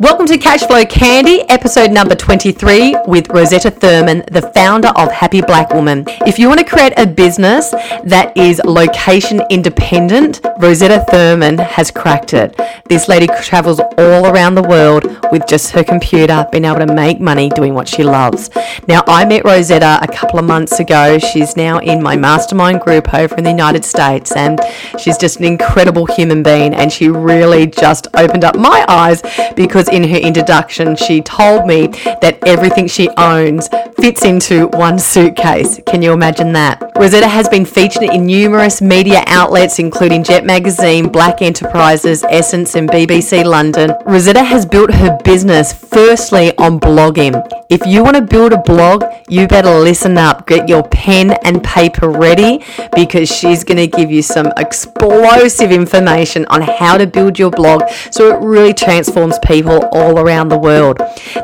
Welcome to Cashflow Candy, episode number 23 with Rosetta Thurman, the founder of Happy Black Woman. If you want to create a business that is location independent, Rosetta Thurman has cracked it. This lady travels all around the world with just her computer, being able to make money doing what she loves. Now, I met Rosetta a couple of months ago. She's now in my mastermind group over in the United States, and she's just an incredible human being. And she really just opened up my eyes because in her introduction, she told me that everything she owns fits into one suitcase. Can you imagine that? Rosetta has been featured in numerous media outlets, including Jet Magazine, Black Enterprises, Essence, and BBC London. Rosetta has built her business firstly on blogging. If you want to build a blog, you better listen up. Get your pen and paper ready because she's going to give you some explosive information on how to build your blog so it really transforms people all around the world.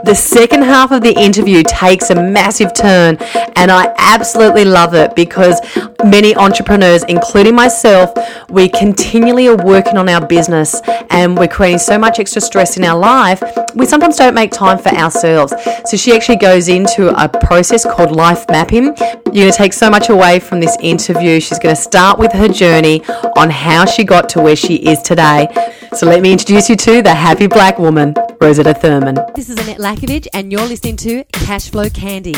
The second half of the interview takes a massive turn, and I absolutely love it because many entrepreneurs, including myself, we continually are working on our business and we're creating so much extra stress in our life, we sometimes don't make time for ourselves. So she actually goes into a process called life mapping. You're going to take so much away from this interview. She's going to start with her journey on how she got to where she is today. So let me introduce you to the happy black woman, Rosetta Thurman. This is Annette Lakovich, and you're listening to Cashflow Candy.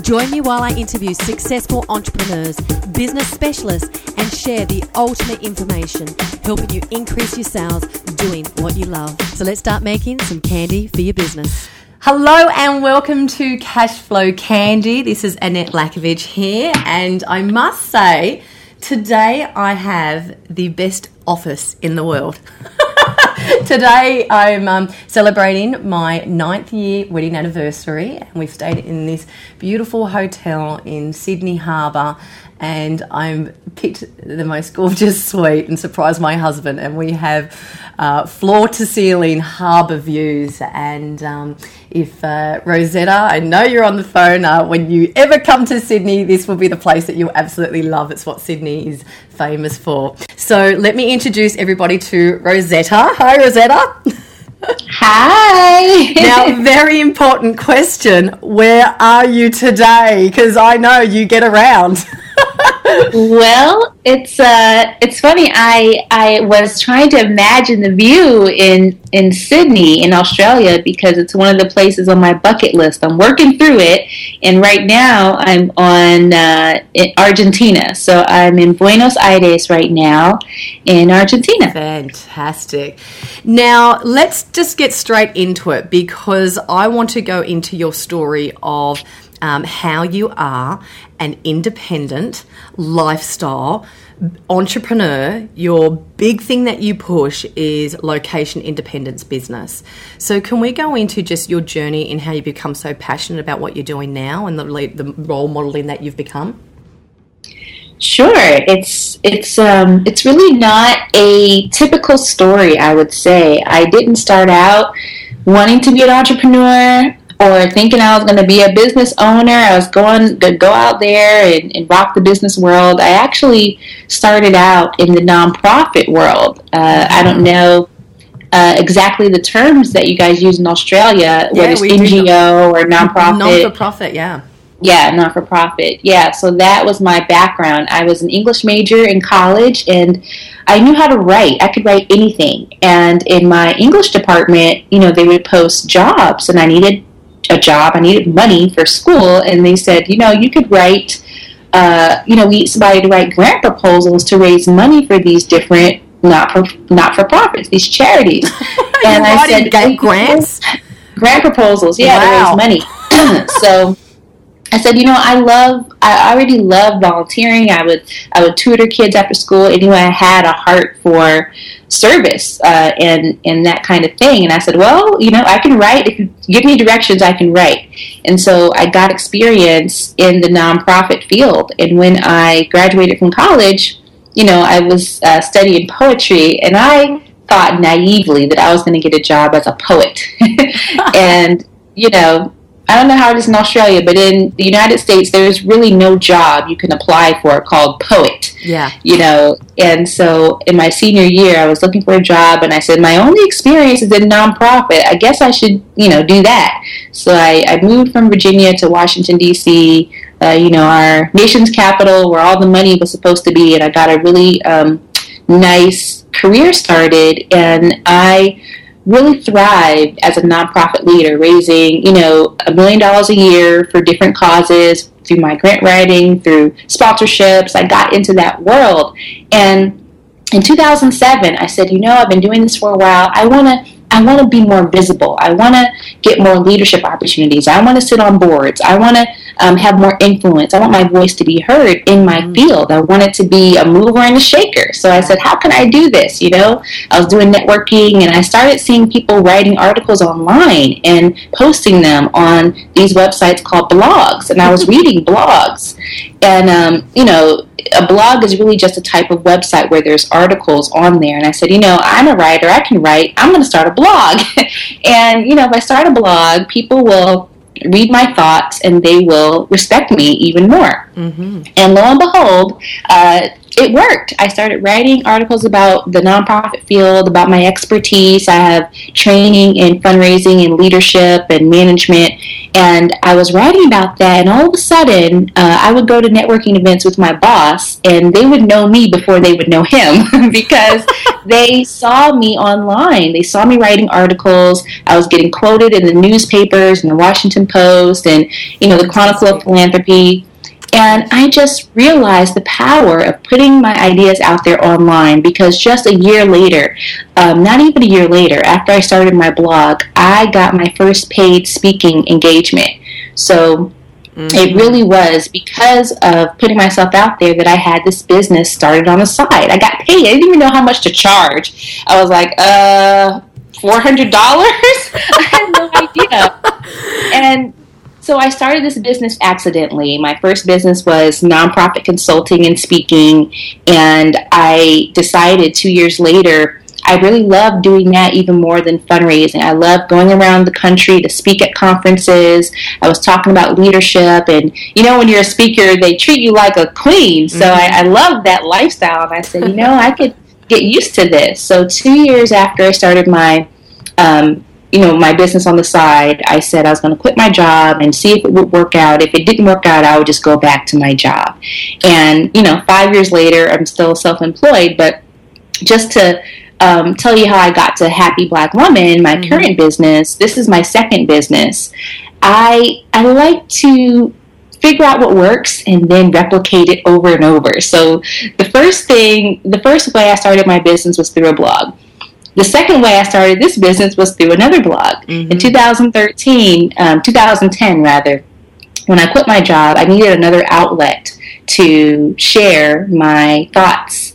Join me while I interview successful entrepreneurs, business specialists, and share the ultimate information, helping you increase your sales doing what you love. So let's start making some candy for your business. Hello and welcome to Cashflow Candy. This is Annette Lakovich here, and I must say, today I have the best office in the world. Today I'm um, celebrating my ninth year wedding anniversary, and we've stayed in this beautiful hotel in Sydney Harbour. And I'm picked the most gorgeous suite and surprised my husband. And we have uh, floor to ceiling harbour views. And um, if uh, Rosetta, I know you're on the phone. Uh, when you ever come to Sydney, this will be the place that you'll absolutely love. It's what Sydney is famous for. So let me introduce everybody to Rosetta. Hi, Rosetta. Hi. now, very important question. Where are you today? Because I know you get around. well, it's uh, it's funny. I I was trying to imagine the view in in Sydney in Australia because it's one of the places on my bucket list. I'm working through it, and right now I'm on uh, Argentina. So I'm in Buenos Aires right now in Argentina. Fantastic. Now let's just get straight into it because I want to go into your story of um, how you are an independent lifestyle entrepreneur, your big thing that you push is location independence business. So, can we go into just your journey in how you become so passionate about what you're doing now and the, the role modeling that you've become? Sure, it's it's um, it's really not a typical story. I would say I didn't start out wanting to be an entrepreneur or thinking I was going to be a business owner. I was going to go out there and, and rock the business world. I actually started out in the nonprofit world. Uh, I don't know uh, exactly the terms that you guys use in Australia, yeah, whether it's NGO or nonprofit. Non for profit, yeah. Yeah, not for profit. Yeah, so that was my background. I was an English major in college and I knew how to write. I could write anything. And in my English department, you know, they would post jobs and I needed a job. I needed money for school, and they said, you know, you could write, uh, you know, we need somebody to write grant proposals to raise money for these different not for not for profits, these charities. and I said, get grants, grant proposals, yeah, wow. to raise money. so I said, you know, I love, I already love volunteering. I would, I would tutor kids after school. Anyway, I had a heart for service uh, and and that kind of thing. And I said, well, you know, I can write. If you give me directions, I can write. And so I got experience in the nonprofit field. And when I graduated from college, you know, I was uh, studying poetry, and I thought naively that I was going to get a job as a poet. and you know, I don't know how it is in Australia, but in the United States, there's really no job you can apply for called poet. Yeah. You know, and so in my senior year, I was looking for a job, and I said, my only experience is in nonprofit. I guess I should, you know, do that. So I, I moved from Virginia to Washington, D.C., uh, you know, our nation's capital where all the money was supposed to be, and I got a really um, nice career started, and I really thrived as a nonprofit leader, raising, you know, a million dollars a year for different causes through my grant writing, through sponsorships. I got into that world. And in 2007, I said, you know, I've been doing this for a while. I want to I want to be more visible. I want to get more leadership opportunities. I want to sit on boards. I want to um, have more influence. I want my voice to be heard in my mm-hmm. field. I want it to be a mover and a shaker. So I said, how can I do this? You know, I was doing networking and I started seeing people writing articles online and posting them on these websites called blogs. And I was reading blogs. And, um, you know, a blog is really just a type of website where there's articles on there. And I said, you know, I'm a writer. I can write. I'm going to start a blog. and, you know, if I start a blog, people will read my thoughts and they will respect me even more. Mm-hmm. And lo and behold, uh, it worked. I started writing articles about the nonprofit field, about my expertise. I have training in fundraising and leadership and management. And I was writing about that, and all of a sudden, uh, I would go to networking events with my boss, and they would know me before they would know him because they saw me online. They saw me writing articles. I was getting quoted in the newspapers and the Washington Post and, you know, the Chronicle of Philanthropy. And I just realized the power of putting my ideas out there online because just a year later, um, not even a year later, after I started my blog, I got my first paid speaking engagement. So Mm-hmm. It really was because of putting myself out there that I had this business started on the side. I got paid. I didn't even know how much to charge. I was like, uh, four hundred dollars. I had no idea. And so I started this business accidentally. My first business was nonprofit consulting and speaking, and I decided two years later I really love doing that even more than fundraising. I love going around the country to speak at conferences. I was talking about leadership, and you know, when you're a speaker, they treat you like a queen. So mm-hmm. I, I love that lifestyle, and I said, you know, I could get used to this. So two years after I started my um, you know, my business on the side, I said I was going to quit my job and see if it would work out. If it didn't work out, I would just go back to my job. And, you know, five years later, I'm still self employed, but just to um, tell you how I got to Happy Black Woman, my mm-hmm. current business, this is my second business. I, I like to figure out what works and then replicate it over and over. So the first thing, the first way I started my business was through a blog. The second way I started this business was through another blog. Mm-hmm. In 2013, um, 2010 rather, when I quit my job, I needed another outlet to share my thoughts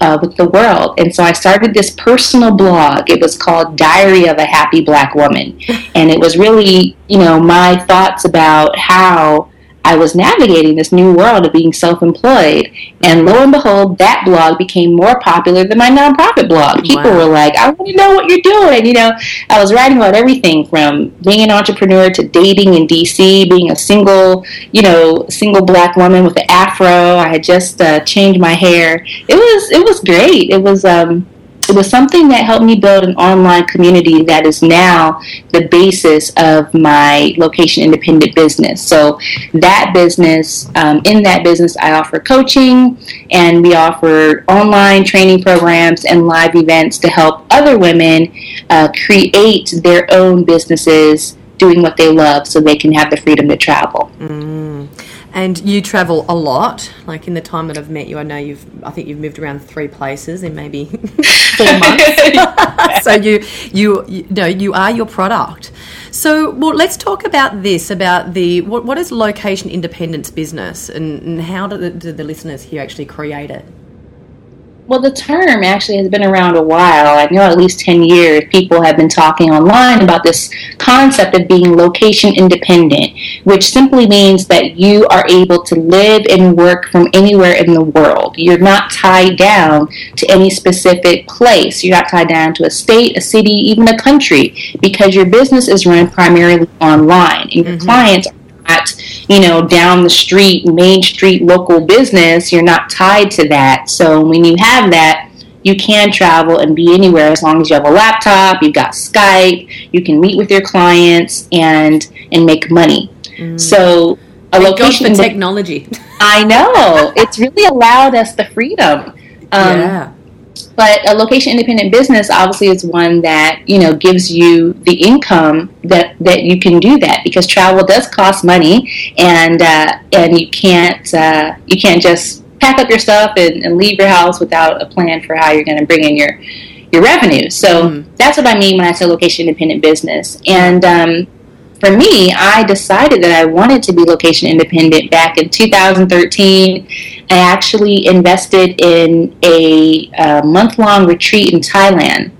uh, with the world. And so I started this personal blog. It was called Diary of a Happy Black Woman. And it was really, you know, my thoughts about how I was navigating this new world of being self employed. And lo and behold, that blog became more popular than my nonprofit blog. People wow. were like, I want to know what you're doing. You know, I was writing about everything from being an entrepreneur to dating in DC, being a single, you know, single black woman with an afro. I had just uh, changed my hair. It was, it was great. It was, um, it was something that helped me build an online community that is now the basis of my location independent business. So that business, um, in that business, I offer coaching and we offer online training programs and live events to help other women uh, create their own businesses doing what they love so they can have the freedom to travel. Mm. And you travel a lot. Like in the time that I've met you, I know you've. I think you've moved around three places in maybe four months. so you, you, you know, you are your product. So, well, let's talk about this about the what, what is location independence business and, and how do the, do the listeners here actually create it? Well, the term actually has been around a while. I know at least 10 years people have been talking online about this concept of being location independent, which simply means that you are able to live and work from anywhere in the world. You're not tied down to any specific place. You're not tied down to a state, a city, even a country, because your business is run primarily online and your mm-hmm. clients are not, you know, down the street, main street local business. You're not tied to that. So when you have that, you can travel and be anywhere as long as you have a laptop, you've got Skype, you can meet with your clients and and make money. Mm. So a location technology. I know. it's really allowed us the freedom. Um, yeah. But a location independent business obviously is one that you know gives you the income that that you can do that because travel does cost money and uh, and you can't uh, you can't just pack up your stuff and, and, leave your house without a plan for how you're going to bring in your your revenue. So mm. that's what I mean when I say location independent business. And um, for me, I decided that I wanted to be location independent back in 2013. I actually invested in a, a month long retreat in Thailand.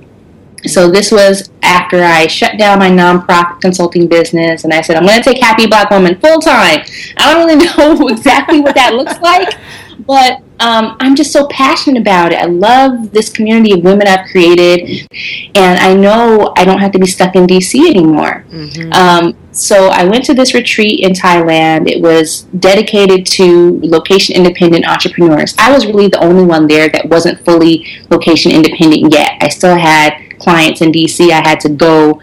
So this was after I shut down my nonprofit consulting business, and I said I'm going to take Happy Black Woman full time. I don't really know exactly what that looks like, but um, I'm just so passionate about it. I love this community of women I've created, and I know I don't have to be stuck in DC anymore. Mm-hmm. Um, so I went to this retreat in Thailand. It was dedicated to location independent entrepreneurs. I was really the only one there that wasn't fully location independent yet. I still had clients in DC I had to go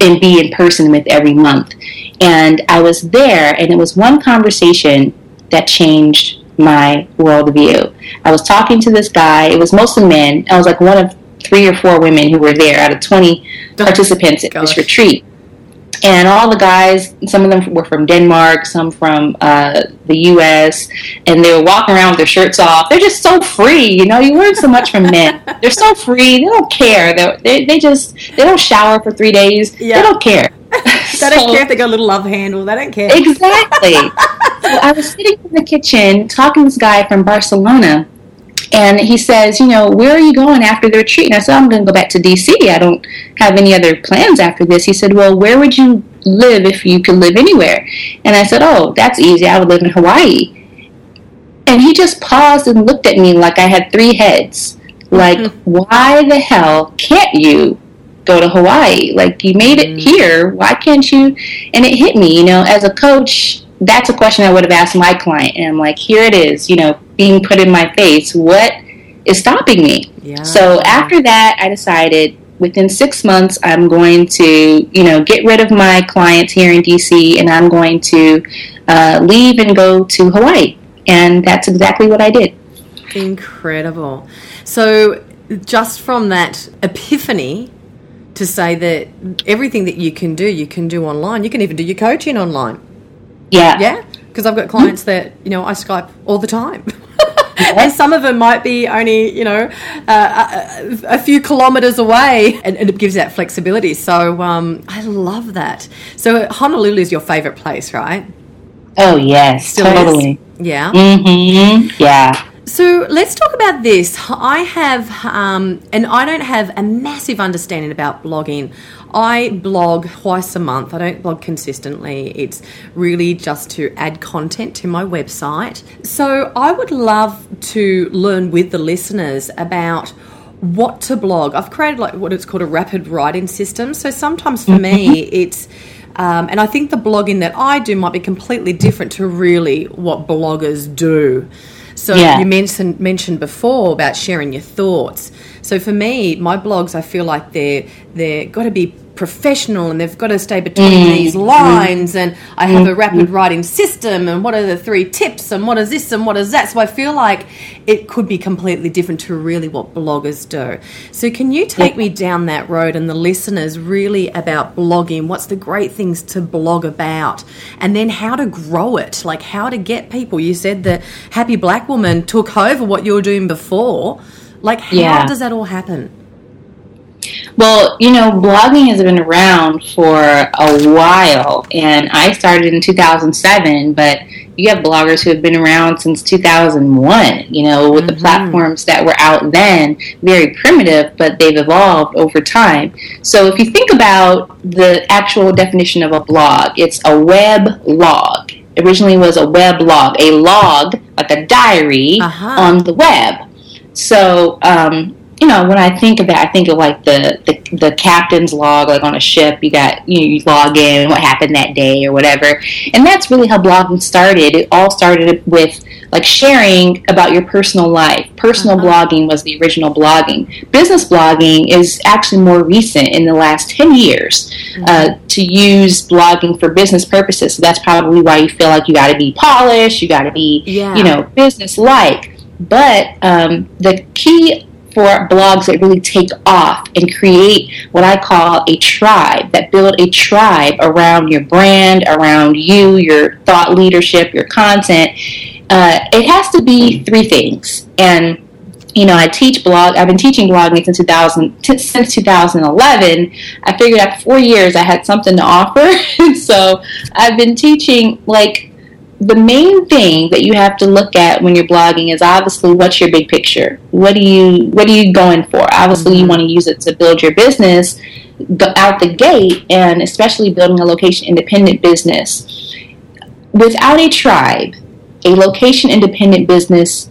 and be in person with every month. And I was there, and it was one conversation that changed my worldview. I was talking to this guy. It was mostly men. I was like one of three or four women who were there out of 20 participants at this retreat. And all the guys, some of them were from Denmark, some from uh, the U.S., and they were walking around with their shirts off. They're just so free, you know. You learn so much from men. They're so free. They don't care. They're, they they just they don't shower for three days. Yeah. They don't care. They don't care if they got a little love handle. They don't care. Exactly. so I was sitting in the kitchen talking to this guy from Barcelona, and he says, you know, where are you going after the retreat? And I said, I'm going to go back to DC. I don't have any other plans after this. He said, well, where would you live if you could live anywhere? And I said, oh, that's easy. I would live in Hawaii. And he just paused and looked at me like I had three heads. Like, mm-hmm. why the hell can't you go to Hawaii? Like, you made it mm. here. Why can't you? And it hit me, you know, as a coach, that's a question I would have asked my client. And I'm like, here it is, you know, being put in my face. What is stopping me? Yeah. So after that, I decided within six months, I'm going to, you know, get rid of my clients here in DC and I'm going to uh, leave and go to Hawaii. And that's exactly what I did. Incredible. So, just from that epiphany to say that everything that you can do, you can do online. You can even do your coaching online. Yeah. Yeah. Because I've got clients that, you know, I Skype all the time. and some of them might be only, you know, uh, a, a, few kilometers away, and, and, it gives that flexibility. So um, I love that. So Honolulu is your favorite place, right? Oh yes, Still totally. Is? Yeah. Mm-hmm. Yeah. So let's talk about this. I have, um, and I don't have a massive understanding about blogging. I blog twice a month. I don't blog consistently. It's really just to add content to my website. So I would love to learn with the listeners about what to blog. I've created like what it's called a rapid writing system. So sometimes for me, mm-hmm. it's um, and I think the blogging that I do might be completely different to really what bloggers do. So yeah. you mentioned mentioned before about sharing your thoughts. So for me, my blogs, I feel like they're they're got to be professional and they've got to stay between mm. these lines and I have a mm. rapid writing system and what are the three tips and what is this and what is that so I feel like it could be completely different to really what bloggers do so can you take yeah. me down that road and the listeners really about blogging what's the great things to blog about and then how to grow it like how to get people you said that happy black woman took over what you were doing before like how yeah. does that all happen Well, you know, blogging has been around for a while, and I started in 2007, but you have bloggers who have been around since 2001, you know, with mm-hmm. the platforms that were out then, very primitive, but they've evolved over time. So if you think about the actual definition of a blog, it's a web log. Originally was a web log, a log, like a diary uh-huh. on the web. So, um, you know, when I think of that, I think of like the, the, the captain's log, like on a ship. You got you, know, you log in what happened that day or whatever, and that's really how blogging started. It all started with like sharing about your personal life. Personal uh-huh. blogging was the original blogging. Business blogging is actually more recent in the last ten years mm-hmm. uh, to use blogging for business purposes. So that's probably why you feel like you got to be polished, you got to be yeah. you know business like. But um, the key for blogs that really take off and create what I call a tribe, that build a tribe around your brand, around you, your thought leadership, your content. Uh, it has to be three things. And you know, I teach blog. I've been teaching blogging since 2000, t- since 2011. I figured after four years I had something to offer, so I've been teaching like the main thing that you have to look at when you're blogging is obviously what's your big picture. What do you what are you going for? Obviously, mm-hmm. you want to use it to build your business out the gate, and especially building a location independent business. Without a tribe, a location independent business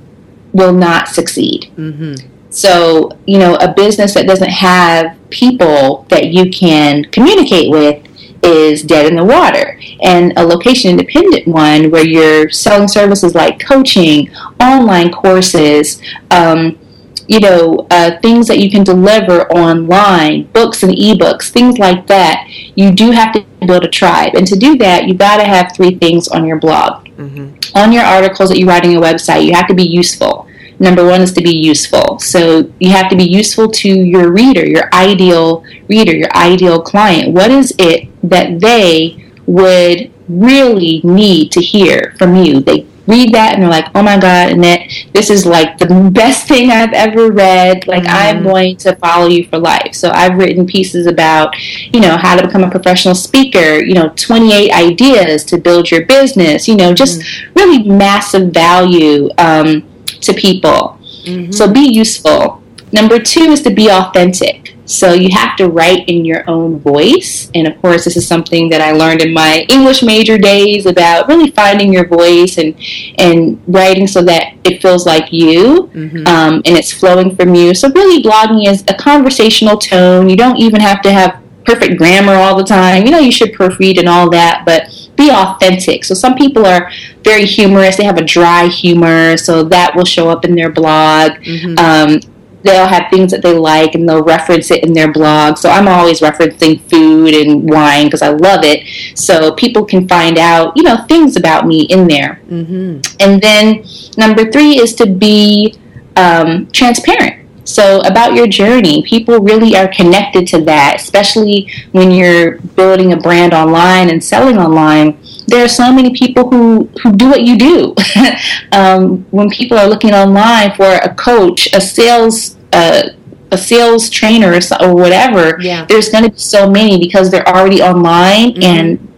will not succeed. Mm-hmm. So, you know, a business that doesn't have people that you can communicate with is dead in the water. And a location independent one where you're selling services like coaching, online courses, um, you know, uh, things that you can deliver online, books and ebooks, things like that, you do have to build a tribe. And to do that, you've got to have three things on your blog. Mm-hmm. On your articles that you write on your website, you have to be useful number one is to be useful. So you have to be useful to your reader, your ideal reader, your ideal client. What is it that they would really need to hear from you? They read that and they're like, oh my God, Annette, this is like the best thing I've ever read. Like, mm-hmm. I'm going to follow you for life. So, I've written pieces about, you know, how to become a professional speaker, you know, 28 ideas to build your business, you know, just mm-hmm. really massive value. Um, to people. Mm-hmm. So be useful. Number two is to be authentic. So you have to write in your own voice. And of course, this is something that I learned in my English major days about really finding your voice and and writing so that it feels like you mm-hmm. um, and it's flowing from you. So really, blogging is a conversational tone. You don't even have to have perfect grammar all the time. You know, you should proofread and all that, but be authentic. So some people are very humorous. They have a dry humor, so that will show up in their blog. Mm-hmm. Um, they'll have things that they like and they'll reference it in their blog. So I'm always referencing food and wine because I love it. So people can find out, you know, things about me in there. Mm-hmm. And then number three is to be um, transparent. So, about your journey, people really are connected to that, especially when you're building a brand online and selling online. There are so many people who, who do what you do. um, when people are looking online for a coach, a sales, uh, a sales trainer, or, or whatever, yeah. there's going to be so many because they're already online mm-hmm. and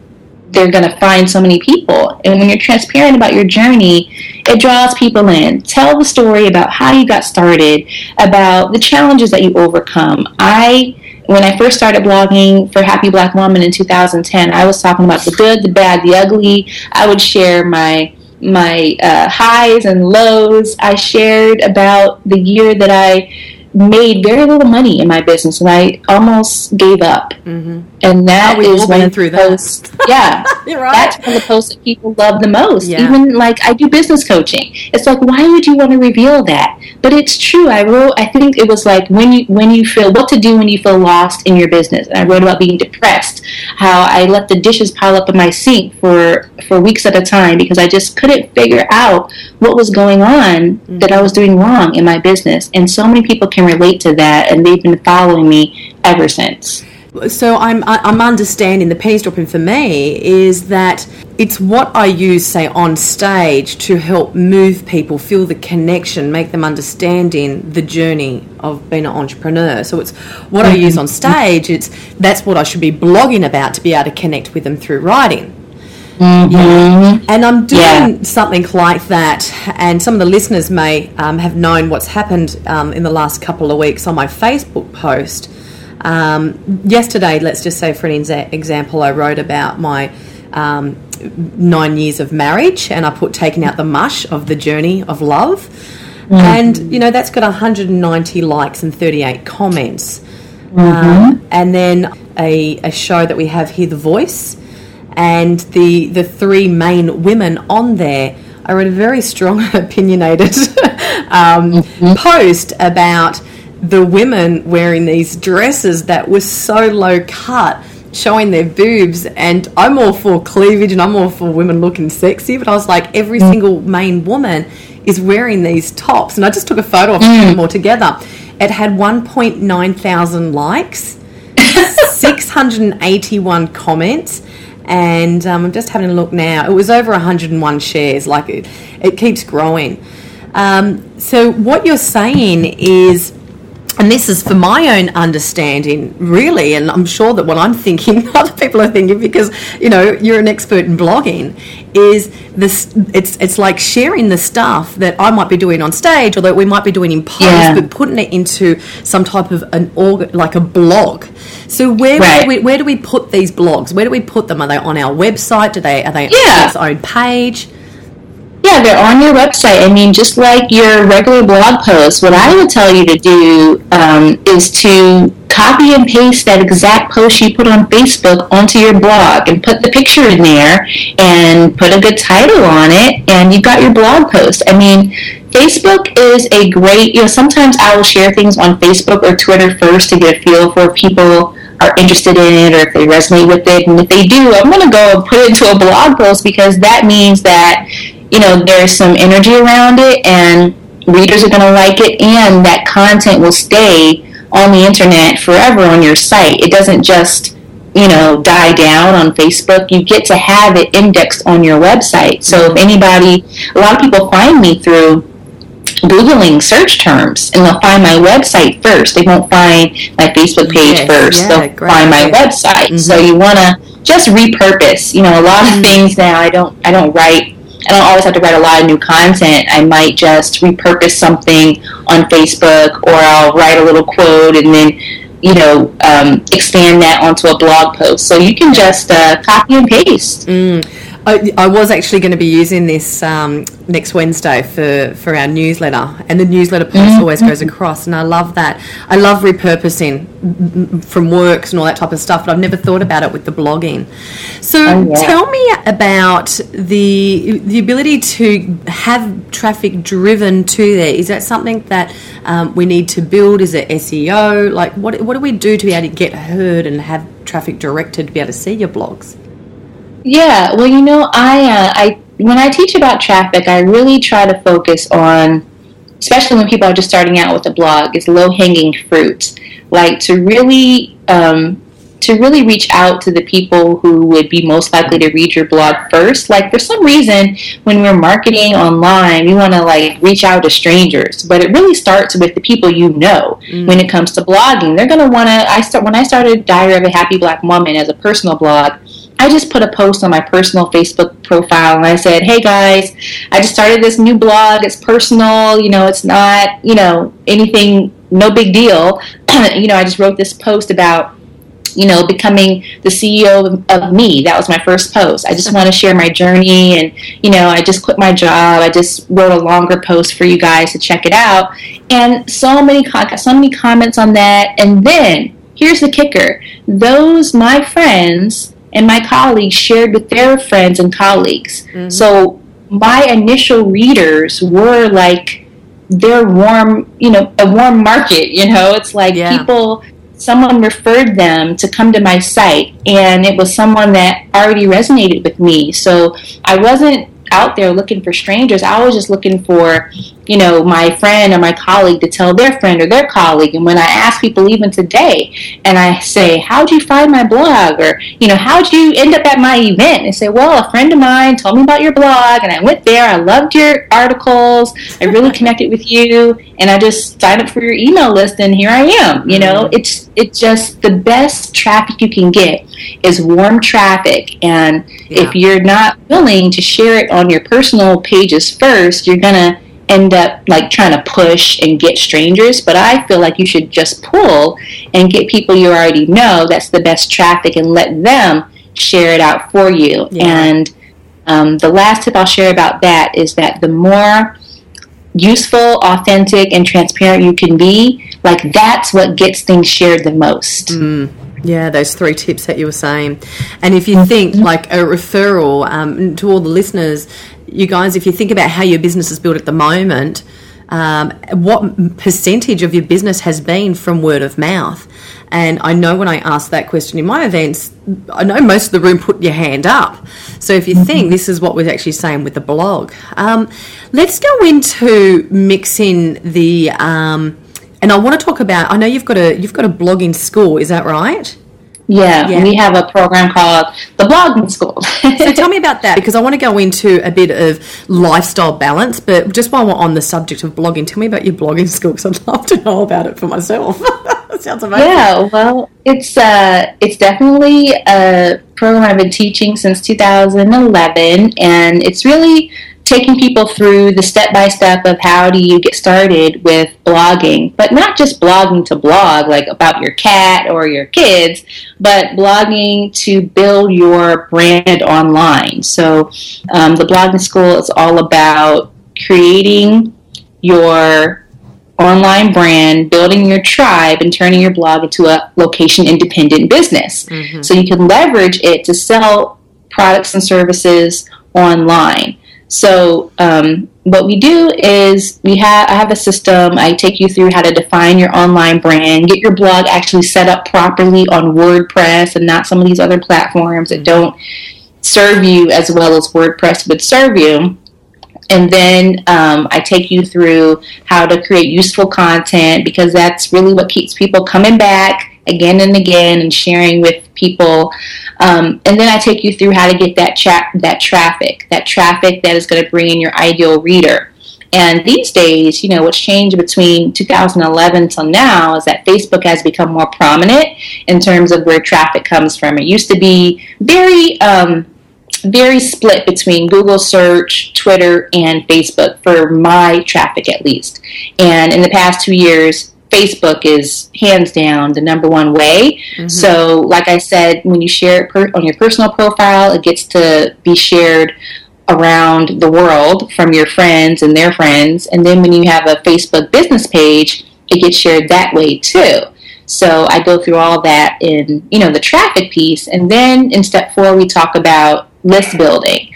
they're going to find so many people. And when you're transparent about your journey, it draws people in. Tell the story about how you got started, about the challenges that you overcome. I when I first started blogging for Happy Black Woman in 2010, I was talking about the good, the bad, the ugly. I would share my my uh, highs and lows. I shared about the year that I made very little money in my business, and I almost gave up. Mm-hmm. And that oh, is of the posts. yeah, right. that's one of the posts that people love the most. Yeah. Even like I do business coaching. It's like, why would you want to reveal that? But it's true. I wrote. I think it was like when you when you feel what to do when you feel lost in your business. And I wrote about being depressed, how I let the dishes pile up in my sink for for weeks at a time because I just couldn't figure out what was going on mm-hmm. that I was doing wrong in my business. And so many people can relate to that, and they've been following me ever since. So I'm I'm understanding the penny's dropping for me is that it's what I use, say, on stage to help move people, feel the connection, make them understanding the journey of being an entrepreneur. So it's what I use on mm-hmm. stage. It's that's what I should be blogging about to be able to connect with them through writing. Mm-hmm. And I'm doing Yeah. something like that, and some of the listeners may um, have known what's happened um, in the last couple of weeks on my Facebook post. Um, yesterday, let's just say for an exa- example, I wrote about my um, nine years of marriage, and I put taking out the mush of the journey of love. And you know that's got 190 likes and 38 comments. Um, and then a, a show that we have here, The Voice, and the the three main women on there. are in a very strong, opinionated um, mm-hmm. post about the women wearing these dresses that were so low cut, showing their boobs. And I'm all for cleavage, and I'm all for women looking sexy. But I was like, every mm. single main woman is wearing these tops, and I just took a photo of them mm. all together. It had 1.9 thousand likes. 681 comments and um, I'm just having a look now. It was over 101 shares. Like it, it keeps growing. Um, so what you're saying is, and this is for my own understanding, really, and I'm sure that what I'm thinking, other people are thinking, because you know you're an expert in blogging, is this. It's it's like sharing the stuff that I might be doing on stage, or that we might be doing in post, Yeah. but putting it into some type of an org, like a blog. So where Right. do we, where do we put these blogs? Where do we put them? Are they on our website? Do they are they Yeah. on its own page? Yeah, they're on your website. I mean, just like your regular blog post, what I would tell you to do um, is to copy and paste that exact post you put on Facebook onto your blog and put the picture in there and put a good title on it, and you've got your blog post. I mean, Facebook is a great, you know, sometimes I will share things on Facebook or Twitter first to get a feel for people are interested in it or if they resonate with it. And if they do, I'm going to go and put it into a blog post because that means that, you know, there's some energy around it and readers are going to like it and that content will stay on the internet forever on your site. It doesn't just you know, die down on Facebook, you get to have it indexed on your website. So if anybody, a lot of people find me through Googling search terms and they'll find my website first. They won't find my Facebook page Yes, first. yeah, they'll great find my website. So mm-hmm. you want to just repurpose. You know, a lot of mm-hmm. things now I don't I don't write I don't always have to write a lot of new content. I might just repurpose something on Facebook or I'll write a little quote and then you know, um, expand that onto a blog post. So you can just uh, copy and paste. I, I was actually going to be using this um, next Wednesday for, for our newsletter, and the newsletter post always goes across, and I love that. I love repurposing mm, from works and all that type of stuff, but I've never thought about it with the blogging. So Oh, yeah. tell me about the the ability to have traffic driven to there. Is that something that um, we need to build? Is it SEO? Like, what what do we do to be able to get heard and have traffic directed to be able to see your blogs? Yeah, well, you know, I, uh, I when I teach about traffic, I really try to focus on, especially when people are just starting out with a blog, is low hanging fruit. Like to really, um, to really reach out to the people who would be most likely to read your blog first. Like for some reason, when we're marketing online, we want to like reach out to strangers, but it really starts with the people you know. When it comes to blogging, they're gonna want to. I start when I started Diary of a Happy Black Woman as a personal blog. I just put a post on my personal Facebook profile and I said, "Hey guys, I just started this new blog. It's personal. You know, it's not you know anything, no big deal. you know, I just wrote this post about." you know, becoming the CEO of, me. That was my first post. I just want to share my journey, and you know, I just quit my job. I just wrote a longer post for you guys to check it out, and so many con- so many comments on that. And then here's the kicker: those my friends and my colleagues shared with their friends and colleagues. Mm-hmm. So my initial readers were like their warm, you know, a warm market. You know, it's like Yeah. people someone referred them to come to my site and it was someone that already resonated with me so i wasn't out there looking for strangers i was just looking for you know, my friend or my colleague to tell their friend or their colleague. And when I ask people even today, and I say, "How'd you find my blog?" or you know, "How'd you end up at my event?" They say, "Well, a friend of mine told me about your blog, and I went there. I loved your articles. I really connected with you, and I just signed up for your email list, and here I am." You know, mm-hmm. it's it's just the best traffic you can get is warm traffic, and yeah. if you're not willing to share it on your personal pages first, you're gonna end up like trying to push and get strangers, but I feel like you should just pull and get people you already know that's the best traffic and let them share it out for you. Yeah. And um, the last tip I'll share about that is that the more useful, authentic, and transparent you can be, like that's what gets things shared the most. Mm. Yeah, those three tips that you were saying. And if you think like a referral um, to all the listeners, you guys, if you think about how your business is built at the moment, um, what percentage of your business has been from word of mouth? And I know when I ask that question in my events, I know most of the room put your hand up. So if you mm-hmm. think this is what we're actually saying with the blog, um, let's go into mixing the. Um, and I want to talk about. I know you've got a you've got a blogging school. Is that right? Yeah, yeah, we have a program called the Blogging School. so tell me about that because I want to go into a bit of lifestyle balance. But just while we're on the subject of blogging, tell me about your blogging school because I'd love to know about it for myself. sounds amazing. Yeah, well, it's uh, it's definitely a program I've been teaching since 2011, and it's really taking people through the step by step of how do you get started with blogging, but not just blogging to blog, like about your cat or your kids, but blogging to build your brand online. So, um, the blogging school is all about creating your online brand, building your tribe, and turning your blog into a location independent business. Mm-hmm. So you can leverage it to sell products and services online. So um, what we do is we have I have a system. I take you through how to define your online brand, get your blog actually set up properly on WordPress and not some of these other platforms that don't serve you as well as WordPress would serve you. And then um, I take you through how to create useful content because that's really what keeps people coming back again and again and sharing with people. Um, and then I take you through how to get that chat, that traffic, that traffic that is going to bring in your ideal reader. And these days, you know, what's changed between 2011 till now is that Facebook has become more prominent in terms of where traffic comes from. It used to be very, um, very split between Google search, Twitter, and Facebook for my traffic at least. And in the past two years, Facebook is hands down the number one way. Mm-hmm. So, like I said, when you share it per- on your personal profile, it gets to be shared around the world from your friends and their friends. And then when you have a Facebook business page, it gets shared that way too. So I go through all that in, you know, the traffic piece. And then in step four, we talk about list building.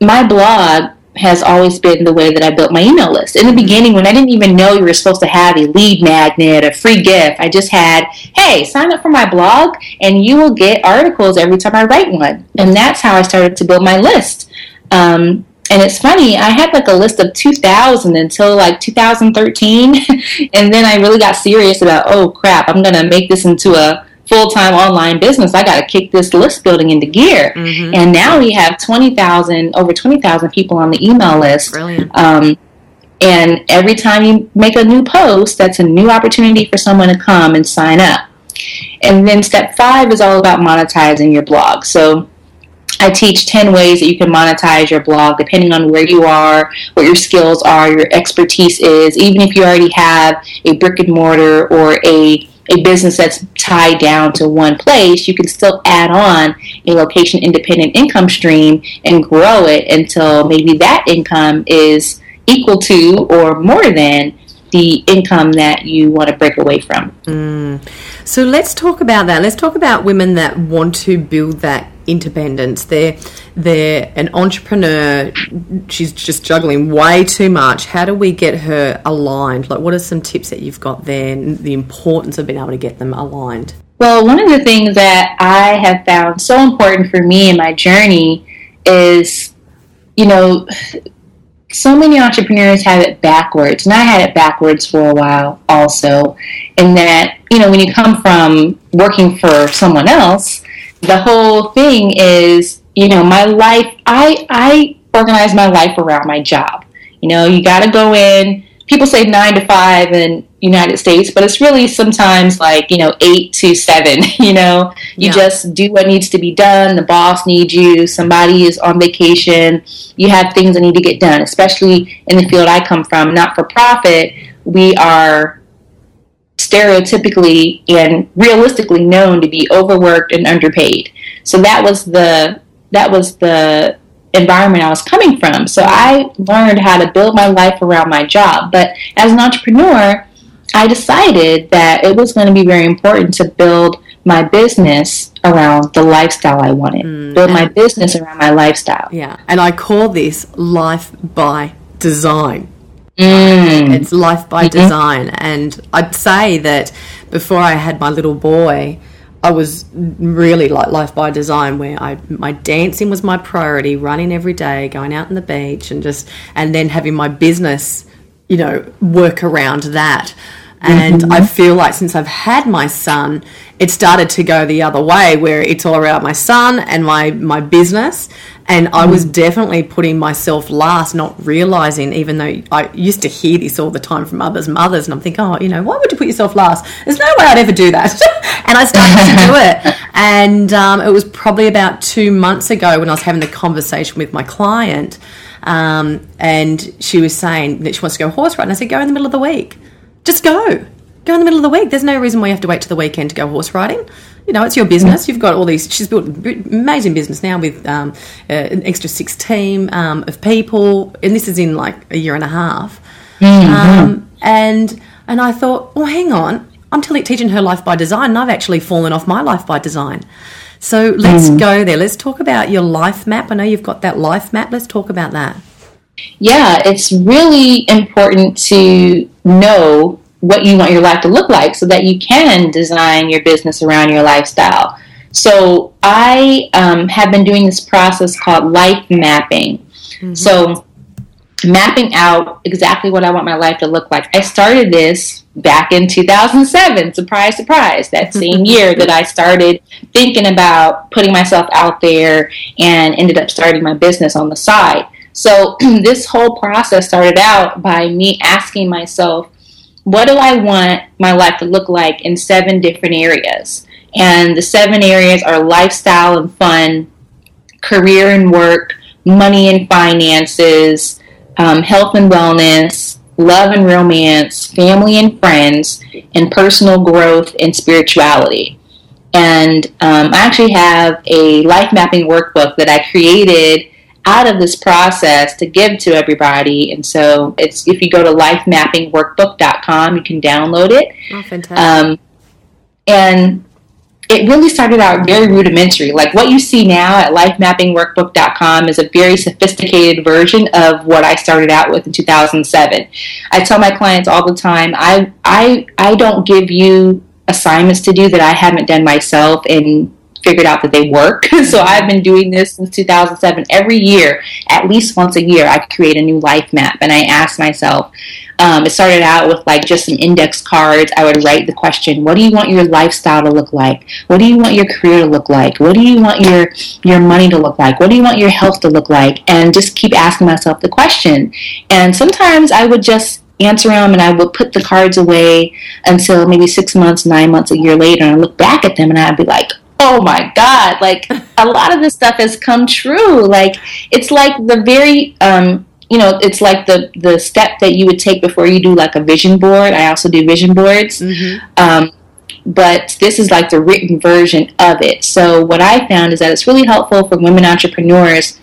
My blog has always been the way that I built my email list. In the mm-hmm. beginning, when I didn't even know you were supposed to have a lead magnet, a free gift, I just had, hey, sign up for my blog and you will get articles every time I write one. And that's how I started to build my list. Um, and it's funny, I had like a list of 2000 until like 2013. and then I really got serious about, oh crap, I'm going to make this into a full time online business, I got to kick this list building into gear. Mm-hmm. And now we have 20,000, over 20,000 people on the email list. Brilliant. Um, and every time you make a new post, that's a new opportunity for someone to come and sign up. And then step five is all about monetizing your blog. So I teach 10 ways that you can monetize your blog depending on where you are, what your skills are, your expertise is. Even if you already have a brick and mortar or a a business that's tied down to one place, you can still add on a location independent income stream and grow it until maybe that income is equal to or more than the income that you want to break away from. Mm. So let's talk about that. Let's talk about women that want to build that independence. They're they're an entrepreneur. She's just juggling way too much. How do we get her aligned? Like, what are some tips that you've got there? And the importance of being able to get them aligned. Well, one of the things that I have found so important for me in my journey is, you know, so many entrepreneurs have it backwards, and I had it backwards for a while also. In that, you know, when you come from working for someone else, the whole thing is, you know, my life. I I organize my life around my job. You know, you got to go in. People say nine to five in United States, but it's really sometimes like you know eight to seven. You know, you Yeah. just do what needs to be done. The boss needs you. Somebody is on vacation. You have things that need to get done, especially in the field I come from, not for profit. We are stereotypically and realistically known to be overworked and underpaid. So that was the that was the environment I was coming from. So I learned how to build my life around my job. But as an entrepreneur, I decided that it was going to be very important to build my business around the lifestyle I wanted. build my business around my lifestyle. Yeah. And I call this life by design. Mm. It's life by design. And I'd say that before I had my little boy, I was really like life by design, where I my dancing was my priority, running every day, going out on the beach, and just and then having my business, you know, work around that. And I feel like since I've had my son, it started to go the other way, where it's all about my son and my my business. And I was definitely putting myself last, not realizing, even though I used to hear this all the time from others' mothers, and I'm thinking, oh, you know, why would you put yourself last? There's no way I'd ever do that. and I started to do it. And um, it was probably about two months ago when I was having the conversation with my client, um, and she was saying that she wants to go horse riding. I said, go in the middle of the week. Just go. Go in the middle of the week. There's no reason why you have to wait to the weekend to go horse riding. You know, it's your business. You've got all these. She's built an amazing business now with um, uh, an extra six team um, of people, and this is in like a year and a half. Um, and and I thought, well, hang on, I'm telling, teaching her life by design, and I've actually fallen off my life by design. So let's go there. Let's talk about your life map. I know you've got that life map. Let's talk about that. Yeah, it's really important to know what you want your life to look like so that you can design your business around your lifestyle. So I um, have been doing this process called life mapping. So mapping out exactly what I want my life to look like. I started this back in 2007. Surprise, surprise. That same year that I started thinking about putting myself out there and ended up starting my business on the side. So this whole process started out by me asking myself, what do I want my life to look like in seven different areas? And the seven areas are lifestyle and fun, career and work, money and finances, um, health and wellness, love and romance, family and friends, and personal growth and spirituality. And um, I actually have a life mapping workbook that I created out of this process to give to everybody. And so it's if you go to lifemappingworkbook.com, you can download it. Oh, fantastic. Um, and it really started out very rudimentary. Like what you see now at lifemappingworkbook.com is a very sophisticated version of what I started out with in 2007. I tell my clients all the time, I I I don't give you assignments to do that I haven't done myself and figured out that they work. so I've been doing this since 2007. Every year, at least once a year, I create a new life map and I ask myself, um, it started out with like just some index cards. I would write the question, what do you want your lifestyle to look like? What do you want your career to look like? What do you want your your money to look like? What do you want your health to look like? And just keep asking myself the question. And sometimes I would just answer them and I would put the cards away until maybe six months, nine months, a year later, and I look back at them and I'd be like, oh my God, like a lot of this stuff has come true. Like it's like the very um you know, it's like the the step that you would take before you do like a vision board. I also do vision boards. Um, but this is like the written version of it. So what I found is that it's really helpful for women entrepreneurs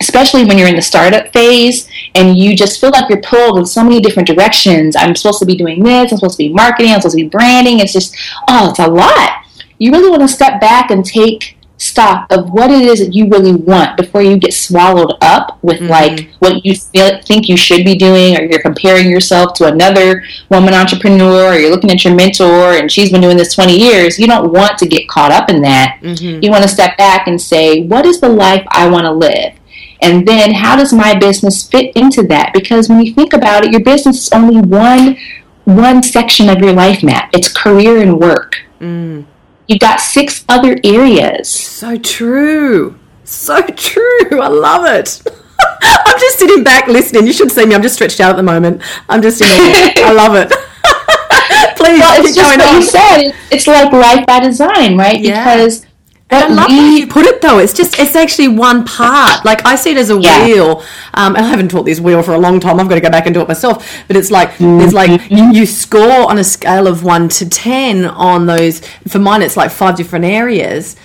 especially when you're in the startup phase and you just feel like you're pulled in so many different directions. I'm supposed to be doing this, I'm supposed to be marketing, I'm supposed to be branding. It's just, oh, it's a lot. You really want to step back and take stock of what it is that you really want before you get swallowed up with like what you feel, think you should be doing or you're comparing yourself to another woman entrepreneur or you're looking at your mentor and she's been doing this 20 years you don't want to get caught up in that you want to step back and say what is the life i want to live And then how does my business fit into that? Because when you think about it, your business is only one one section of your life map. It's career and work. Mm. You've got six other areas. So true. So true. I love it. I'm just sitting back listening. You should see me. I'm just stretched out at the moment. I'm just in I love it. Please, well, it's just what on. you said. It's like life by design, right? Yeah. Because I love we, you put it though. It's just it's actually one part. Like I see it as a yeah. wheel. Um, and I haven't taught this wheel for a long time. I've got to go back and do it myself. But it's like mm-hmm. there's like you, you, score on a scale of one to ten on those. For mine, it's like five different areas.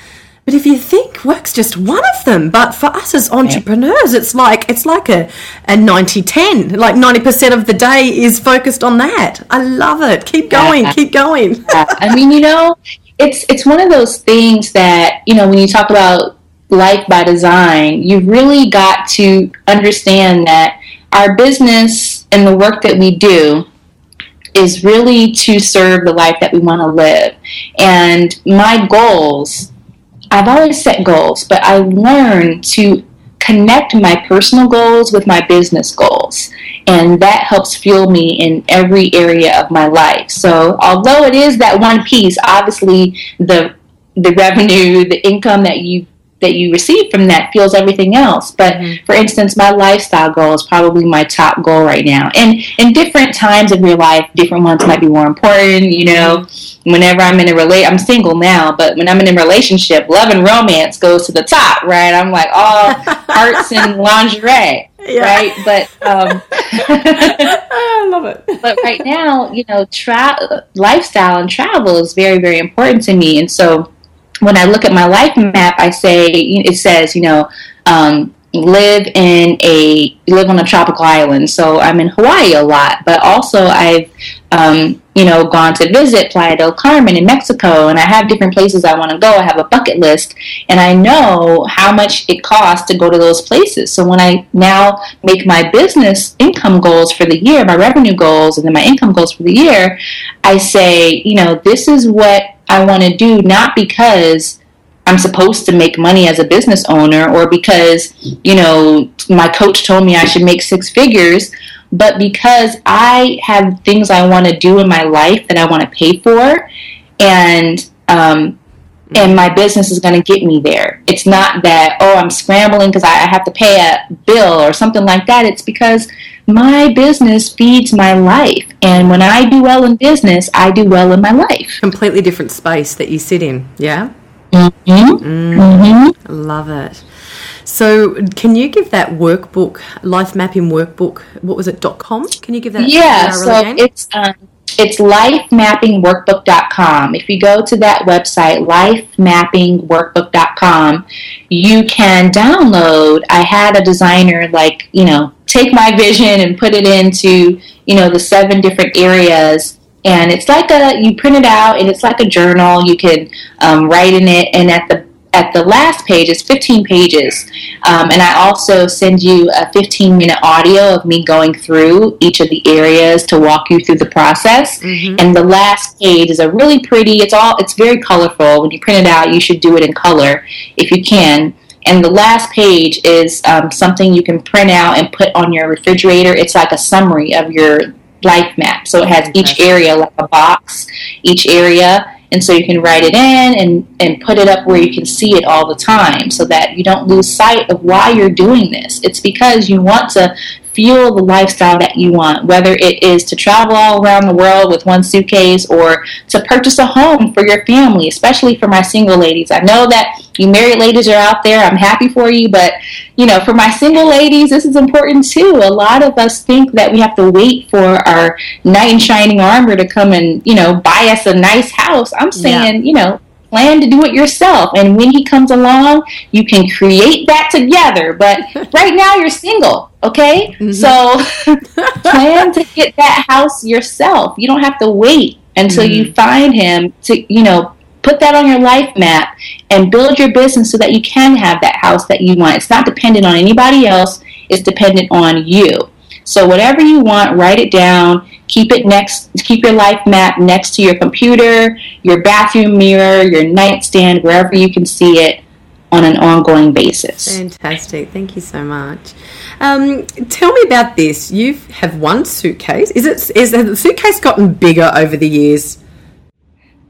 But if you think work's just one of them, but for us as entrepreneurs, it's like it's like a, a 90-10. Like 90% of the day is focused on that. I love it. Keep going, yeah. keep going. I mean, you know, it's it's one of those things that you know when you talk about life by design, you've really got to understand that our business and the work that we do is really to serve the life that we want to live. And my goals, I've always set goals, but I learned to connect my personal goals with my business goals and that helps fuel me in every area of my life. So although it is that one piece, obviously the the revenue, the income that you that you receive from that fuels everything else. But mm-hmm. for instance, my lifestyle goal is probably my top goal right now. And in different times of your life, different ones might be more important. You know, mm-hmm. whenever I'm in a relate, I'm single now, but when I'm in a relationship, love and romance goes to the top, right? I'm like all hearts and lingerie yeah. right? But um, I love it. but right now, you know, tra- lifestyle and travel is very, very important to me. And so, when I look at my life map, I say it says, you know, um, live in a live on a tropical island. So I'm in Hawaii a lot, but also I've um, you know gone to visit Playa del Carmen in Mexico, and I have different places I want to go. I have a bucket list, and I know how much it costs to go to those places. So when I now make my business income goals for the year, my revenue goals, and then my income goals for the year, I say, you know, this is what I want to do, not because I'm supposed to make money as a business owner or because, you know, my coach told me I should make six figures, but because I have things I want to do in my life that I want to pay for and um, and my business is going to get me there. It's not that, oh, I'm scrambling because I have to pay a bill or something like that. It's because my business feeds my life. And when I do well in business, I do well in my life. Completely different space that you sit in. Yeah. Mm-hmm. Mm, mm-hmm. Love it. So, can you give that workbook, life mapping workbook? What was it? Dot com? Can you give that? Yeah. So again? it's um, it's lifemappingworkbook.com. If you go to that website, lifemappingworkbook.com, you can download. I had a designer like you know take my vision and put it into you know the seven different areas. And it's like a you print it out and it's like a journal. You can um, write in it. And at the at the last page it's 15 pages. Um, and i also send you a 15 minute audio of me going through each of the areas to walk you through the process. Mm-hmm. and the last page is a really pretty it's all it's very colorful. When you print it out you should do it in color if you can and the last page is um, something you can print out and put on your refrigerator it's like a summary of your life map. So it has each area like a box, each area, and so you can write it in and, and put it up where you can see it all the time so that you don't lose sight of why you're doing this. It's because you want to fuel the lifestyle that you want, whether it is to travel all around the world with one suitcase or to purchase a home for your family, especially for my single ladies. I know that you married ladies are out there. I'm happy for you, but you know, for my single ladies, this is important too. A lot of us think that we have to wait for our knight in shining armor to come and, you know, buy us a nice house. I'm saying, yeah. you know, plan to do it yourself. And when he comes along, you can create that together. But right now, you're single, okay? Mm-hmm. So plan to get that house yourself. You don't have to wait until mm-hmm. you find him to, you know, put that on your life map and build your business so that you can have that house that you want. It's not dependent on anybody else, it's dependent on you. So whatever you want, write it down. Keep it next keep your life map next to your computer, your bathroom mirror, your nightstand, wherever you can see it. on an ongoing basis. Fantastic. Thank you so much. Um, tell me about this. You have one suitcase. Is it is the suitcase gotten bigger over the years?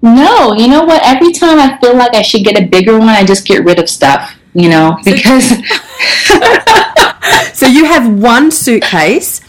No, you know what? Every time I feel like I should get a bigger one, I just get rid of stuff. You know, because so you have one suitcase.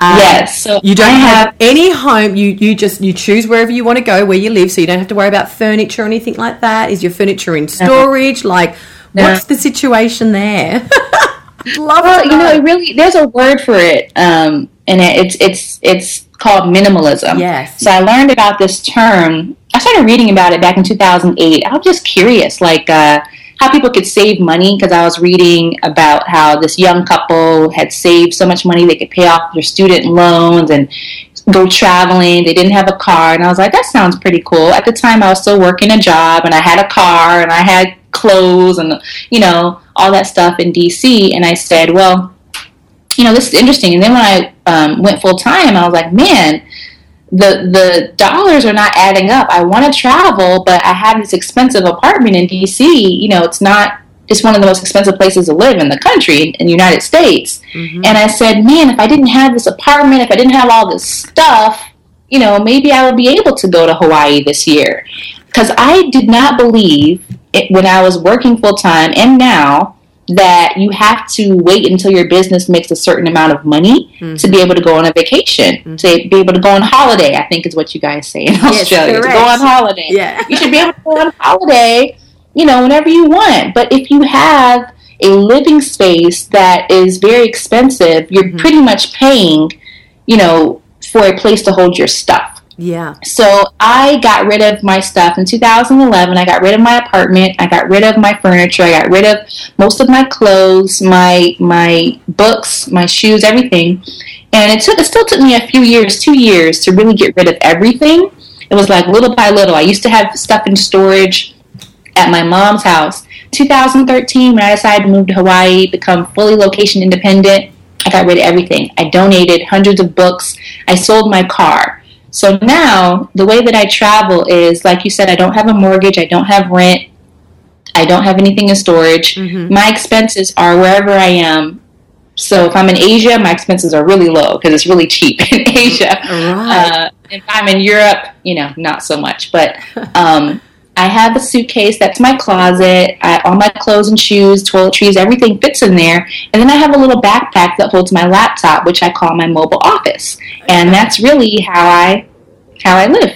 Um, yes. So you don't have, have, any home. You you just you choose wherever you want to go, where you live, so you don't have to worry about furniture or anything like that. Is your furniture in storage? No. Like, no. what's the situation there? Love well, you know, it really there's a word for it, um, and it's it's it's called minimalism. Yes. So I learned about this term. I started reading about it back in 2008. I was just curious, like. Uh, how people could save money because I was reading about how this young couple had saved so much money they could pay off their student loans and go traveling. They didn't have a car, and I was like, that sounds pretty cool. At the time, I was still working a job, and I had a car, and I had clothes, and you know all that stuff in DC. And I said, well, you know, this is interesting. And then when I um, went full time, I was like, man, the the dollars are not adding up. I want to travel, but I have this expensive apartment in DC. You know, it's not. It's one of the most expensive places to live in the country, in the United States. Mm-hmm. And I said, man, if I didn't have this apartment, if I didn't have all this stuff, you know, maybe I would be able to go to Hawaii this year. Because I did not believe it, when I was working full time and now that you have to wait until your business makes a certain amount of money mm-hmm. to be able to go on a vacation, mm-hmm. to be able to go on holiday. I think is what you guys say in yes, Australia. Correct. To go on holiday. Yeah. you should be able to go on holiday, you know, whenever you want. But if you have a living space that is very expensive, you're mm-hmm. pretty much paying, you know, for a place to hold your stuff. Yeah. So I got rid of my stuff in 2011. I got rid of my apartment. I got rid of my furniture. I got rid of most of my clothes, my my books, my shoes, everything. And it took it still took me a few years, two years, to really get rid of everything. It was like little by little. I used to have stuff in storage at my mom's house. 2013, when I decided to move to Hawaii, become fully location independent, I got rid of everything. I donated hundreds of books. I sold my car. So now the way that I travel is like you said, I don't have a mortgage, I don't have rent, I don't have anything in storage. Mm-hmm. My expenses are wherever I am. So if I'm in Asia, my expenses are really low because it's really cheap in Asia. Right. Uh, if I'm in Europe, you know, not so much. But um, I have a suitcase that's my closet. I, all my clothes and shoes, toiletries, everything fits in there. And then I have a little backpack that holds my laptop, which I call my mobile office. And that's really how I how I live.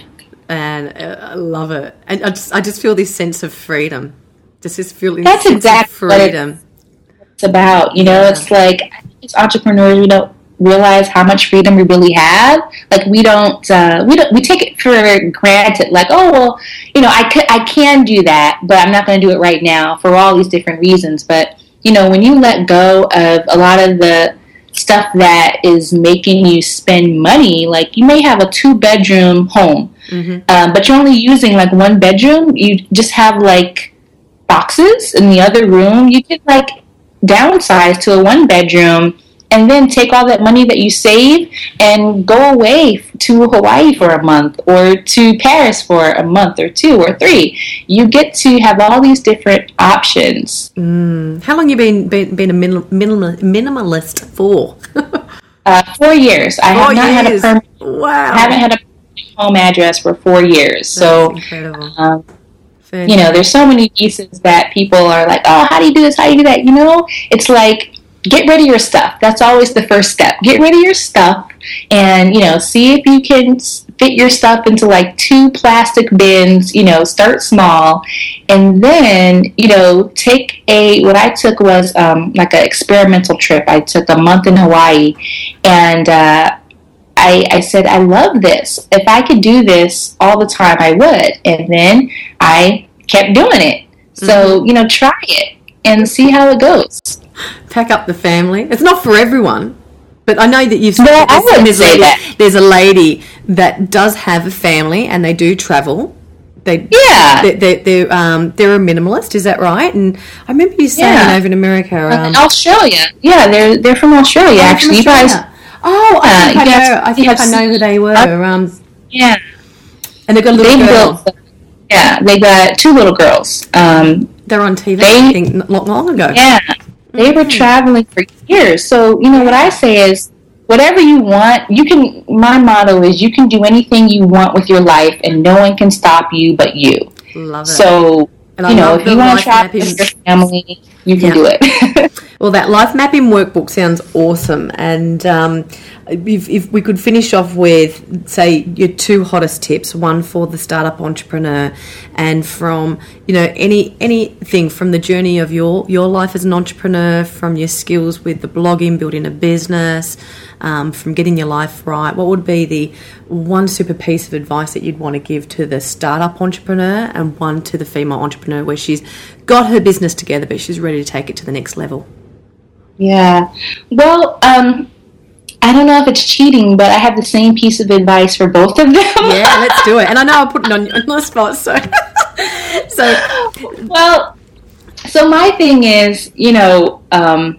And uh, I love it. And I just I just feel this sense of freedom. Just this feeling that's exactly freedom. it's about. You know, yeah. it's like as entrepreneurs, we don't realize how much freedom we really have. Like we don't, uh, we don't, we take it for granted. Like, oh well, you know, I could, I can do that, but I'm not going to do it right now for all these different reasons. But you know, when you let go of a lot of the stuff that is making you spend money, like you may have a two bedroom home, mm-hmm. um, but you're only using like one bedroom. You just have like boxes in the other room. You could like downsize to a one bedroom and then take all that money that you save and go away to Hawaii for a month or to Paris for a month or two or three. You get to have all these different options. Mm. How long you been been, been a minimal, minimalist for? uh, four years. I have not years. had a permit. Wow. I haven't had a home address for four years. That's so incredible. Um, you know, there's so many pieces that people are like, oh, how do you do this? How do you do that? You know, it's like get rid of your stuff. That's always the first step. Get rid of your stuff and, you know, see if you can fit your stuff into like two plastic bins, you know, start small. And then, you know, take a, what I took was um, like an experimental trip. I took a month in Hawaii and, uh, I, I said, I love this. If I could do this all the time, I would. And then I kept doing it. So, mm-hmm. you know, try it and see how it goes pack up the family. It's not for everyone, but I know that you've. No, I wouldn't there's, say that. there's a lady that does have a family and they do travel. They yeah they, they, they're um, they're a minimalist. Is that right? And I remember you saying yeah. over in America, um, Australia. Yeah, they're they're from Australia. Oh, actually, from Australia. you guys. Oh, I think uh, I know. I think I know who they were. Um, yeah, and they've got a little they girl. Built, yeah, they got two little girls. Um, They're on TV, They- I think, not long, ago. Yeah, they were mm. traveling for years. So you know what I say is, whatever you want, you can. My motto is, you can do anything you want with your life, and no one can stop you but you. Love it. So And I you know, if you want to travel mapping- with your family, you can Yeah. do it. Well, that life mapping workbook sounds awesome, and um, if, if we could finish off with, say, your two hottest tips, one for the startup entrepreneur, and from you know any anything from the journey of your your life as an entrepreneur, from your skills with the blogging, building a business, um, from getting your life right. What would be the one super piece of advice that you'd want to give to the startup entrepreneur, and one to the female entrepreneur where she's got her business together, but she's ready to take it to the next level? Yeah. Well, um, I don't know if it's cheating, but I have the same piece of advice for both of them. Yeah, let's do it. And I know I'm putting on on the spot, so so well, so my thing is, you know, um,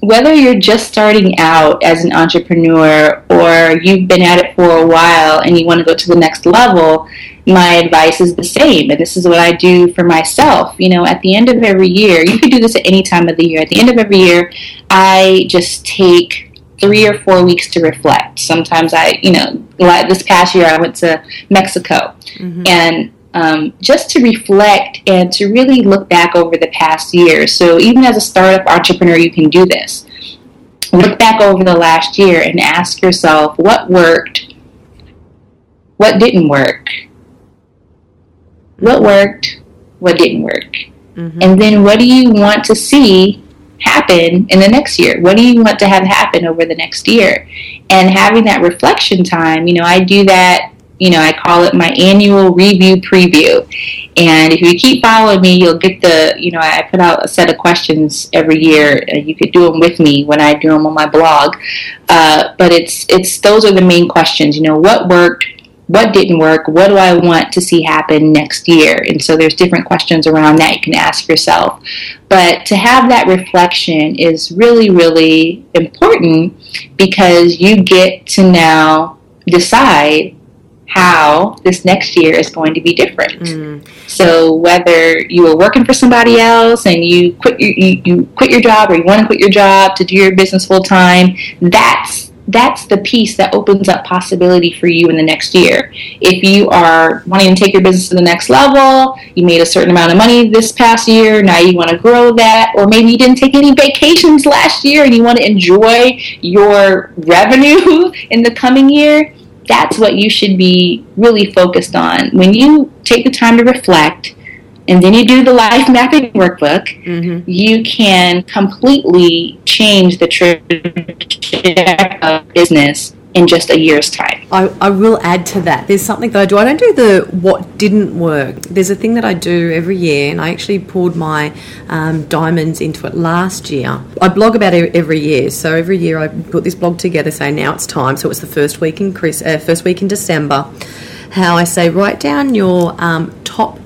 whether you're just starting out as an entrepreneur or you've been at it for a while and you want to go to the next level, my advice is the same. And this is what I do for myself. You know, at the end of every year, you could do this at any time of the year. At the end of every year, I just take three or four weeks to reflect. Sometimes I, you know, like this past year, I went to Mexico mm-hmm. and um, just to reflect and to really look back over the past year. So even as a startup entrepreneur, you can do this. Look back over the last year and ask yourself what worked, what didn't work, what worked, what didn't work, and then what do you want to see happen in the next year? What do you want to have happen over the next year? And having that reflection time, you know, I do that you know, I call it my annual review preview. And if you keep following me, you'll get the, you know, I put out a set of questions every year. Uh, you could do them with me when I do them on my blog. Uh, but it's, it's, those are the main questions, you know, what worked, what didn't work, what do I want to see happen next year? And so there's different questions around that you can ask yourself. But to have that reflection is really, really important because you get to now decide how this next year is going to be different. Mm. So whether you were working for somebody else and you quit your, you, you quit your job or you want to quit your job to do your business full time, that's that's the piece that opens up possibility for you in the next year. If you are wanting to take your business to the next level, you made a certain amount of money this past year, now you want to grow that, or maybe you didn't take any vacations last year and you want to enjoy your revenue in the coming year, that's what you should be really focused on. When you take the time to reflect and then you do the life mapping workbook, mm-hmm. you can completely change the trajectory of business in just a year's time. I, I will add to that. There's something that I do. I don't do the what didn't work. There's a thing that I do every year, and I actually poured my um, diamonds into it last year. I blog about it every year, so every year I put this blog together, saying now it's time. So it's the first week in Chris, uh, first week in December. How I say write down your um, top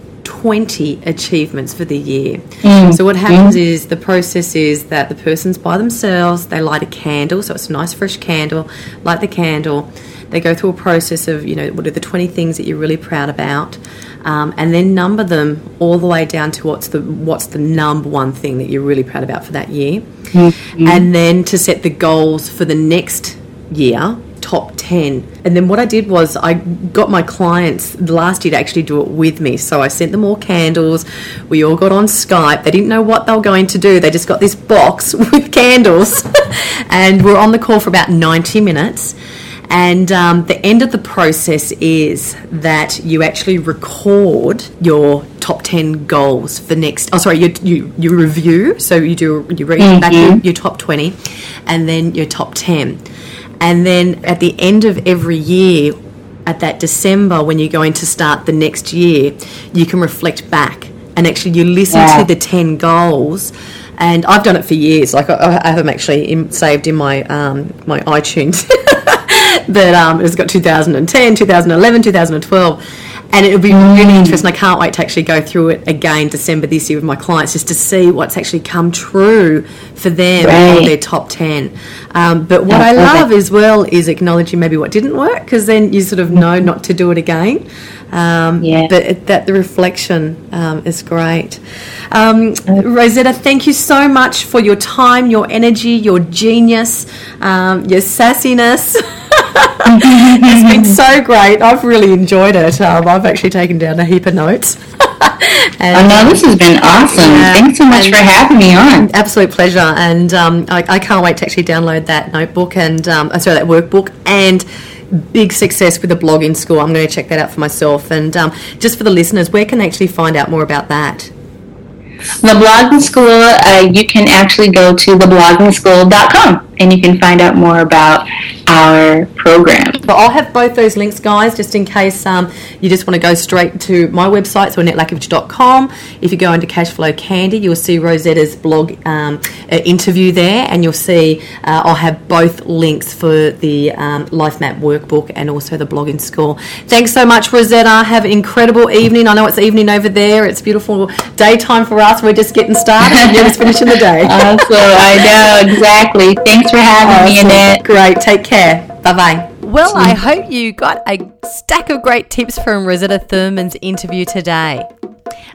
20 achievements for the year. Mm. So what happens mm. is the process is that the person's by themselves, they light a candle, so it's a nice fresh candle, light the candle, they go through a process of, you know, what are the 20 things that you're really proud about, um, and then number them all the way down to what's the what's the number one thing that you're really proud about for that year. Mm-hmm. And then to set the goals for the next year, top 10. And then what I did was I got my clients last year to actually do it with me. So I sent them all candles. We all got on Skype. They didn't know what they were going to do. They just got this box with candles. and we're on the call for about 90 minutes. And um, the end of the process is that you actually record your top 10 goals for next oh sorry you, you, you review so you do you read back your, your top 20 and then your top 10 and then at the end of every year at that december when you're going to start the next year you can reflect back and actually you listen Yeah. to the 10 goals and I've done it for years. Like I, I have them actually in, saved in my um, my iTunes. that um, it's got 2010, 2011, 2012, and it'll be really interesting. I can't wait to actually go through it again December this year with my clients just to see what's actually come true for them Right. or their top 10. Um, but what I love perfect. as well is acknowledging maybe what didn't work because then you sort of know not to do it again. Um, Yeah. But it, that the reflection um, is great. Um, Rosetta, thank you so much for your time, your energy, your genius, um, your sassiness. it's been so great. I've really enjoyed it. Um, I've actually taken down a heap of notes. and, Oh no, this has been awesome. Yeah. Thanks so much for having me on. Absolute pleasure, and um, I, I can't wait to actually download that notebook and um, uh, sorry that workbook and big success with the blogging school. I'm going to check that out for myself, and um, just for the listeners, where can they actually find out more about that? The blogging school, uh, you can actually go to thebloggingschool.com and you can find out more about our program. But I'll have both those links, guys, just in case um, you just want to go straight to my website, so netlakovich.com. If you go into Cashflow Candy, you'll see Rosetta's blog um, uh, interview there, and you'll see uh, I'll have both links for the um, Life Map workbook and also the blogging school. Thanks so much, Rosetta. Have an incredible evening. I know it's evening over there. It's beautiful daytime for us. We're just getting started, and you're just finishing the day. Awesome, I know, exactly. Thanks for having me, Awesome. Annette. Great. Take care. Bye bye. Well, I hope you got a stack of great tips from Rosetta Thurman's interview today.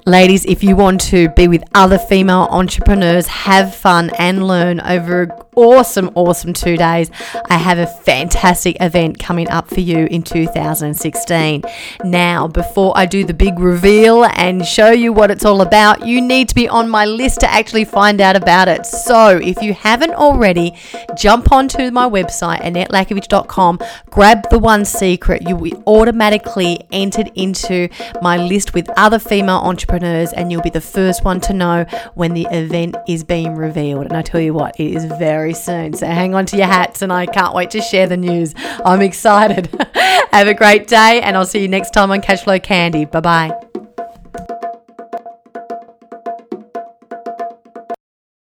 Ladies, if you want to be with other female entrepreneurs, have fun and learn over awesome, awesome two days, I have a fantastic event coming up for you in 2016. Now, before I do the big reveal and show you what it's all about, you need to be on my list to actually find out about it. So, if you haven't already, jump onto my website, annettellakovich.com, grab the one secret. You'll be automatically entered into my list with other female entrepreneurs, and you'll be the first one to know when the event is being revealed. And I tell you what, it is very soon. So hang on to your hats, and I can't wait to share the news. I'm excited. Have a great day, and I'll see you next time on Cashflow Candy. Bye bye.